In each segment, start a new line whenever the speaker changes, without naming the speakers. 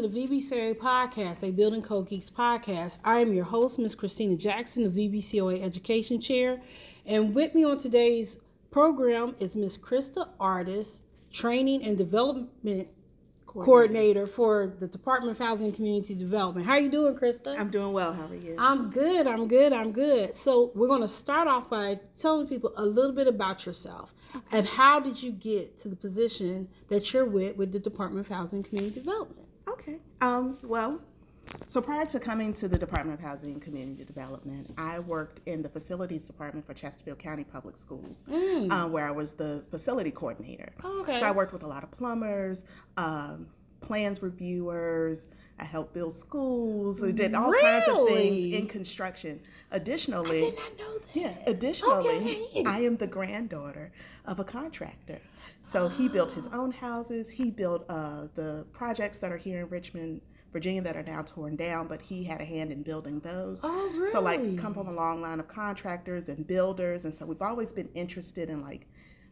to the VBCOA podcast, a Building Code Geeks podcast. I am your host, Ms. Christina Jackson, the VBCOA Education Chair, and with me on today's program is Ms. Krista Artis, Training and Development Coordinator. for the Department of Housing and Community Development. How are you doing, Krista?
I'm doing well. How are you?
I'm good. I'm good. I'm good. So we're going to start off by telling people a little bit about yourself and how did you get to the position that you're with with the Department of Housing and Community Development?
Okay. Um, well, so prior to coming to the Department of Housing and Community Development, I worked in the facilities department for Chesterfield County Public Schools, mm. um, where I was the facility coordinator.
Oh, okay.
So I worked with a lot of plumbers, um, plans reviewers. I helped build schools. I did all
really?
kinds of things in construction. Additionally,
I did not know that.
Yeah. Additionally, okay. I am the granddaughter of a contractor. So he built his own houses. He built uh, the projects that are here in Richmond, Virginia, that are now torn down. But he had a hand in building those.
Oh, really?
So like, come from a long line of contractors and builders, and so we've always been interested in like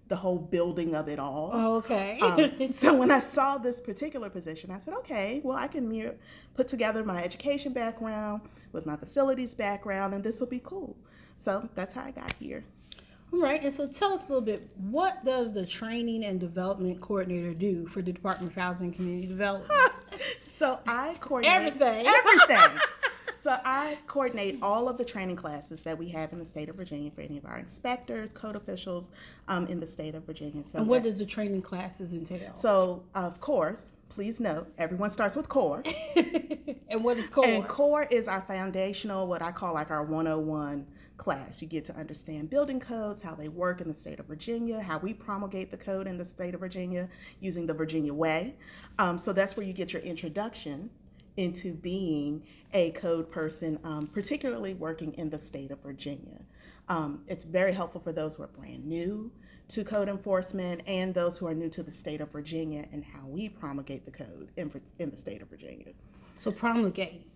the whole building of it all.
Oh, okay.
um, so when I saw this particular position, I said, okay, well, I can mirror, put together my education background with my facilities background, and this will be cool. So that's how I got here.
All right, and so tell us a little bit. What does the training and development coordinator do for the Department of Housing and Community Development?
so I coordinate
everything.
Everything. So I coordinate all of the training classes that we have in the state of Virginia for any of our inspectors, code officials um, in the state of Virginia.
So and what does the training classes entail?
So of course, please note, everyone starts with core.
and what is core?
And core is our foundational, what I call like our 101 class. You get to understand building codes, how they work in the state of Virginia, how we promulgate the code in the state of Virginia using the Virginia way. Um, so that's where you get your introduction into being a code person, um, particularly working in the state of Virginia. Um, it's very helpful for those who are brand new to code enforcement and those who are new to the state of Virginia and how we promulgate the code in, in the state of Virginia.
So, promulgate.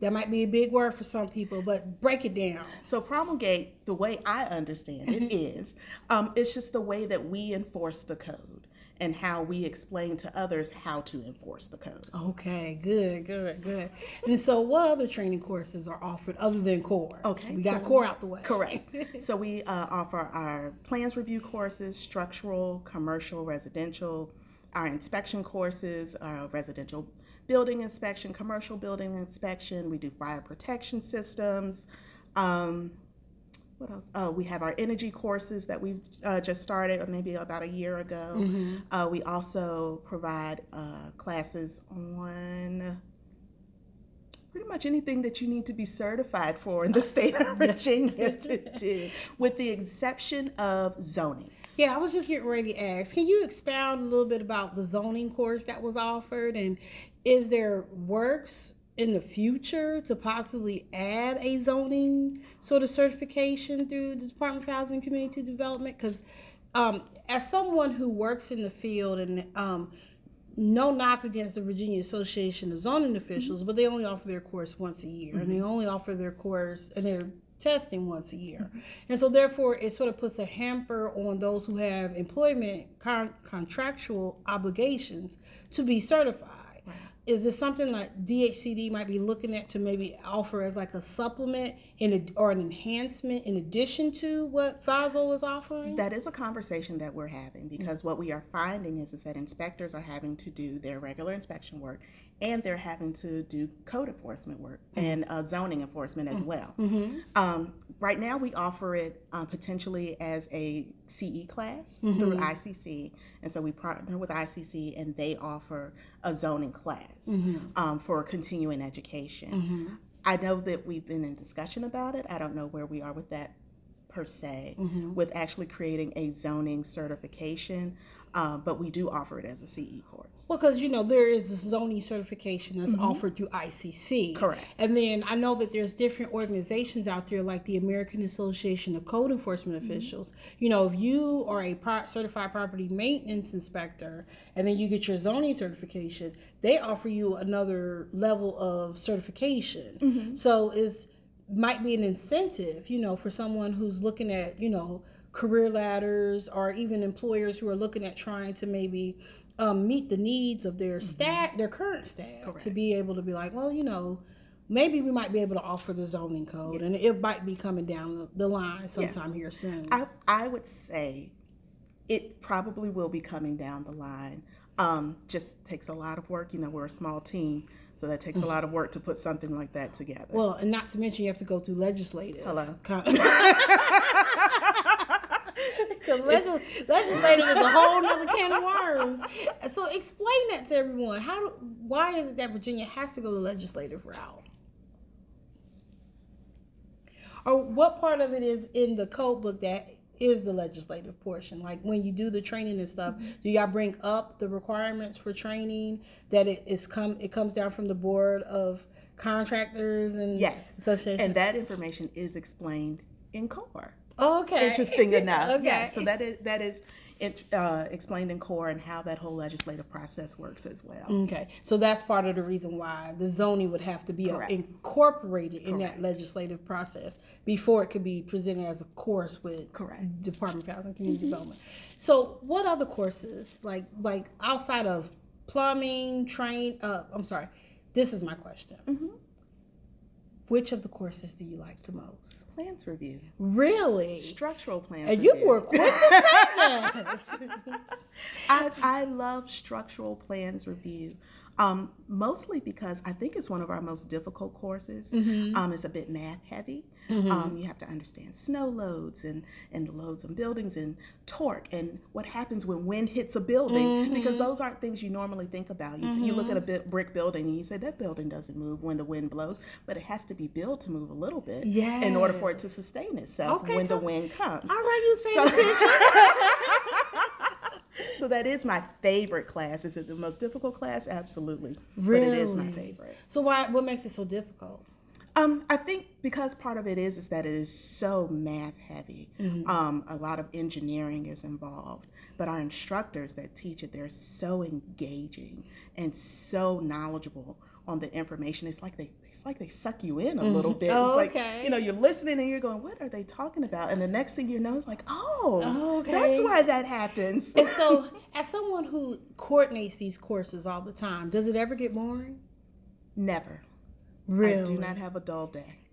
That might be a big word for some people, but break it down.
So, promulgate, the way I understand it is, um, it's just the way that we enforce the code and how we explain to others how to enforce the code.
Okay, good, good, good. And so, what other training courses are offered other than core?
Okay,
we got so, core out the way.
Correct. so we uh, offer our plans review courses, structural, commercial, residential, our inspection courses, our residential building inspection, commercial building inspection. We do fire protection systems. Um, what else? Uh, we have our energy courses that we've uh, just started, maybe about a year ago. Mm-hmm. Uh, we also provide uh, classes on pretty much anything that you need to be certified for in the state of Virginia to do, with the exception of zoning.
Yeah, I was just getting ready to ask. Can you expound a little bit about the zoning course that was offered, and is there works in the future to possibly add a zoning sort of certification through the Department of Housing and Community Development? Because um, as someone who works in the field and um, no knock against the Virginia Association of Zoning Officials, mm-hmm. but they only offer their course once a year, mm-hmm. and they only offer their course and their testing once a year, mm-hmm. and so therefore it sort of puts a hamper on those who have employment con- contractual obligations to be certified is this something like DHCD might be looking at to maybe offer as like a supplement in a, or an enhancement in addition to what FHSL is offering?
That is a conversation that we're having because mm-hmm. what we are finding is, is that inspectors are having to do their regular inspection work and they're having to do code enforcement work mm-hmm. and uh, zoning enforcement as mm-hmm. well.
Mm-hmm.
Um, right now, we offer it um, potentially as a CE class mm-hmm. through ICC, and so we partner with ICC, and they offer a zoning class
mm-hmm.
um, for continuing education.
Mm-hmm.
I know that we've been in discussion about it. I don't know where we are with that per se, with actually creating a zoning certification. Um, but we do offer it as a CE course.
Well, because you know there is a zoning certification that's mm-hmm. offered through ICC.
Correct.
And then I know that there's different organizations out there like the American Association of Code Enforcement mm-hmm. Officials. You know, if you are a pro- certified property maintenance inspector and then you get your zoning certification, they offer you another level of certification.
Mm-hmm.
So is might be an incentive, you know, for someone who's looking at, you know, career ladders or even employers who are looking at trying to maybe um, meet the needs of their staff, their current staff, to be able to be like, well, you know, maybe we might be able to offer the zoning code, and it might be coming down the, line sometime here soon.
I, I would say it probably will be coming down the line. Um, just takes a lot of work. You know, we're a small team, so that takes a lot of work to put something like that together.
well, and not to mention you have to go through legislative.
Hello.
Because legis- legislative is a whole other can of worms. So explain that to everyone. How? Do, why is it that Virginia has to go the legislative route? Or what part of it is in the code book that is the legislative portion? Like when you do the training and stuff, mm-hmm. do y'all bring up the requirements for training that it is come it comes down from the board of contractors and
yes,
associations?
and that information is explained in core.
Okay.
Interesting enough.
okay.
Yeah, so that is that is it, uh, explained in core and how that whole legislative process works as well.
Okay, so that's part of the reason why the zoning would have to be
Correct.
incorporated in that legislative process before it could be presented as a course with
Correct.
Department of Housing and Community Development. So, what other courses like like outside of plumbing, train? Uh, I'm sorry, this is my question. Which of the courses do you like the most?
Plans review,
Really?
structural plans.
And you were quick to say that.
I, I love structural plans review. Um, mostly because I think it's one of our most difficult courses. Um, it's a bit math heavy. Um, you have to understand snow loads and, and loads on buildings and torque and what happens when wind hits a building because those aren't things you normally think about. You, you look at a bit, brick building and you say that building doesn't move when the wind blows, but it has to be built to move a little bit in order for it to sustain itself
Okay,
when the wind comes.
All right, you was paying
So-
attention.
So that is my favorite class. Is it the most difficult class? Absolutely. But it is my favorite.
So why? What makes it so difficult?
Um, I think because part of it is is that it is so math heavy. Um, a lot of engineering is involved, but our instructors that teach it, they're so engaging and so knowledgeable on the information. It's like they it's like they suck you in a mm. little bit.
Oh,
it's like
okay.
you know you're listening and you're going, what are they talking about? And the next thing you know, it's like, oh,
Oh, okay.
that's why that happens.
And so, as someone who coordinates these courses all the time, does it ever get boring?
Never.
Really?
I do not have a dull day.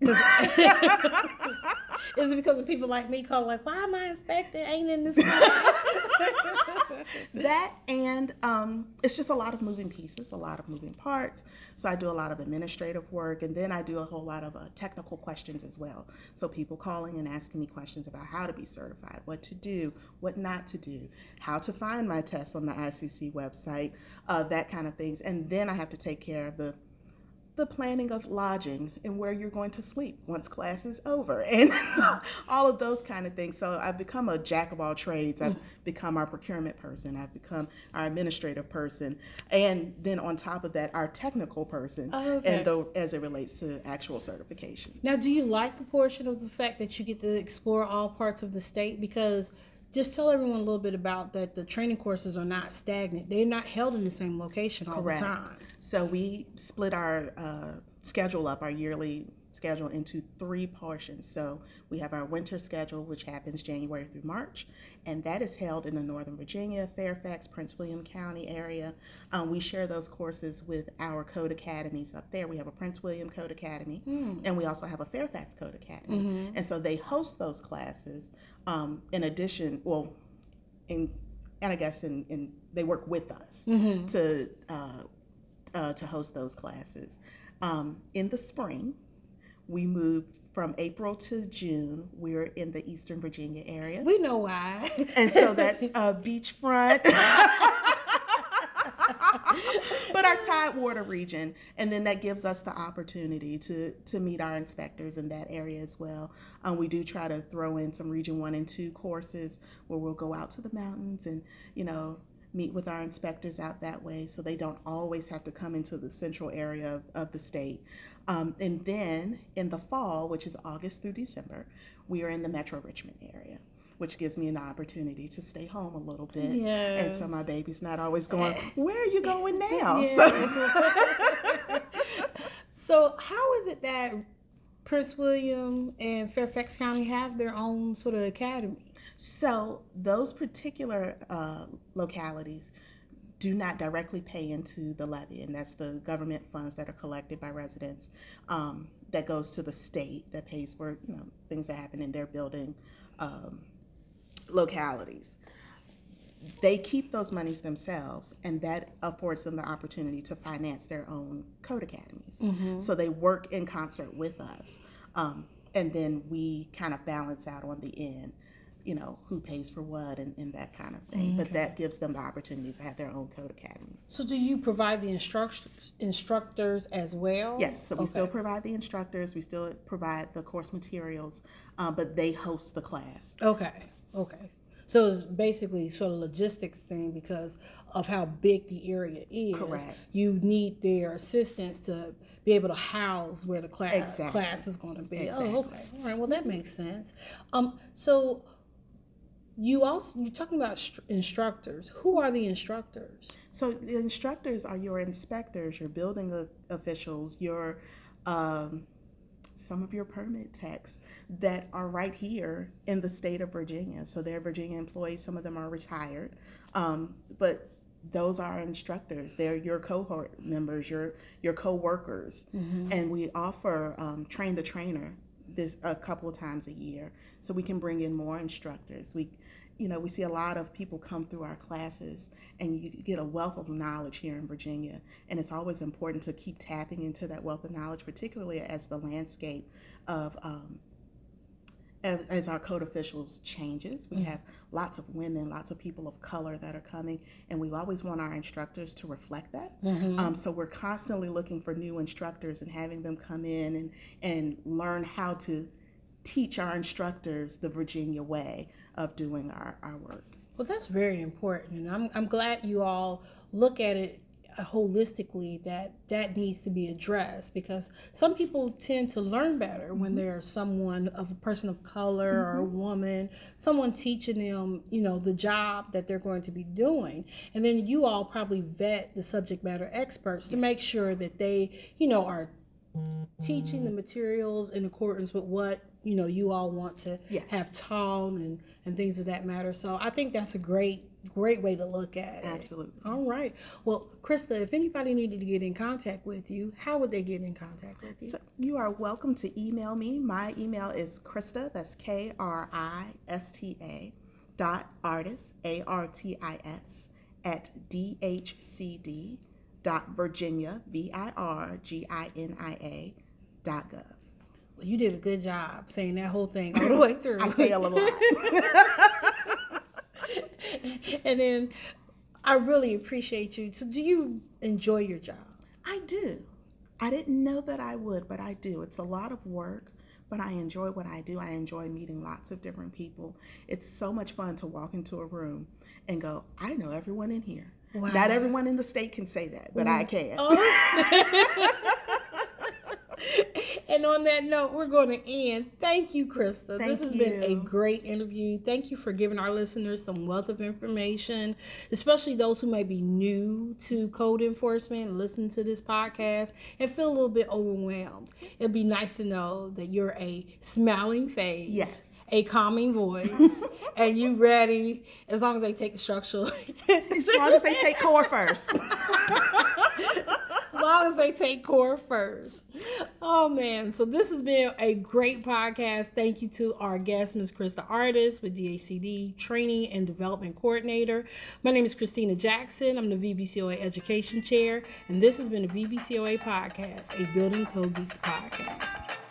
Is it because of people like me call like, why am I inspecting? Ain't in this?
That and um, it's just a lot of moving pieces, a lot of moving parts. So I do a lot of administrative work, and then I do a whole lot of uh, technical questions as well. So people calling and asking me questions about how to be certified, what to do, what not to do, how to find my tests on the ICC website, uh, that kind of things. And then I have to take care of the the planning of lodging and where you're going to sleep once class is over and all of those kind of things. So i've become a jack of all trades. I've mm. become our procurement person. I've become our administrative person. And then on top of that our technical person
Oh, okay.
and though as it relates to actual certification
now, do you like the portion of the fact that you get to explore all parts of the state? Because just tell everyone a little bit about that the training courses are not stagnant. They're not held in the same location all
Correct.
the time.
So we split our uh, schedule up, our yearly schedule, into three portions. So we have our winter schedule, which happens January through March, and that is held in the Northern Virginia, Fairfax, Prince William County area. Um, we share those courses with our code academies up there. We have a Prince William Code Academy, and we also have a Fairfax Code Academy. And so they host those classes um, in addition, well, in and I guess in, in they work with us to uh, uh, to host those classes. Um, in the spring, we move from April to June. We're in the Eastern Virginia area,
We know why.
and so that's uh, beachfront. but our Tidewater region, and then that gives us the opportunity to to meet our inspectors in that area as well. Um, we do try to throw in some Region One and Two courses where we'll go out to the mountains and you know meet with our inspectors out that way, so they don't always have to come into the central area of, of the state. Um, and then in the fall, which is August through December, we are in the Metro Richmond area. Which gives me an opportunity to stay home a little bit, and so my baby's not always going. Where are you going now? So-
So, how is it that Prince William and Fairfax County have their own sort of academy?
So those particular uh, localities do not directly pay into the levy, and that's the government funds that are collected by residents. Um, that goes to the state that pays for you know things that happen in their building um, localities. They keep those monies themselves, and that affords them the opportunity to finance their own code academies. So they work in concert with us, um, and then we kind of balance out on the end you know, who pays for what and, and that kind of thing. But that gives them the opportunity to have their own code academies.
So do you provide the instructors instructors as well?
Yes, so we
Okay.
still provide the instructors, we still provide the course materials, um, but they host the class.
Okay, okay. So it's basically sort of logistics thing because of how big the area is.
Correct.
You need their assistance to be able to house where the class
Exactly.
class is going to be.
Exactly.
Oh, okay. All right. Well, that makes sense. Um, so you also you're talking about instructors. Who are the instructors?
So the instructors are your inspectors, your building officials, your um, some of your permit techs that are right here in the state of Virginia. So they're Virginia employees. Some of them are retired, um, but those are instructors. They're your cohort members, your your co-workers, and we offer um, train the trainer this a couple of times a year, so we can bring in more instructors. We you know, we see a lot of people come through our classes and you get a wealth of knowledge here in Virginia. And it's always important to keep tapping into that wealth of knowledge, particularly as the landscape of, um, as, as our code officials changes. We have lots of women, lots of people of color that are coming, and we always want our instructors to reflect that. Um, so we're constantly looking for new instructors and having them come in and, and learn how to teach our instructors the Virginia way of doing our, our work.
Well, that's very important, and I'm I'm glad you all look at it holistically. That that needs to be addressed because some people tend to learn better when mm-hmm. there's someone of a person of color or a mm-hmm. woman, someone teaching them, you know, the job that they're going to be doing, and then you all probably vet the subject matter experts to make sure that they, you know, are teaching the materials in accordance with what you know you all want to
Yes.
have taught and and things of that matter so i think that's a great great way to look at it
Absolutely.
all right well krista if anybody needed to get in contact with you how would they get in contact with you
So you are welcome to email me. My email is Krista, that's K R I S T A, dot Artis, A R T I S, at DHCD dot Virginia, V I R G I N I A, dot gov.
well, you did a good job saying that whole thing all the way through
I say a lot.
and then i really appreciate you so do you enjoy your job
I do. I didn't know that I would, but I do. It's a lot of work, but I enjoy what I do. I enjoy meeting lots of different people. It's so much fun to walk into a room and go, I know everyone in here.
Wow.
Not everyone in the state can say that, but I can. Oh.
And on that note, we're going to end. Thank you, Krista.
Thank this
has been a great interview. Thank you for giving our listeners some wealth of information, especially those who may be new to code enforcement listen to this podcast and feel a little bit overwhelmed. It'd be nice to know that you're a smiling face.
Yes.
A calming voice, and you ready as long as they take the structural.
As long as they take core first.
as long as they take core first. Oh man, so this has been a great podcast. Thank you to our guest, Ms. Krista Artis with DHCD Training and Development Coordinator. My name is Christina Jackson. I'm the VBCOA Education Chair, and this has been a VBCOA podcast, a Building Code Geeks podcast.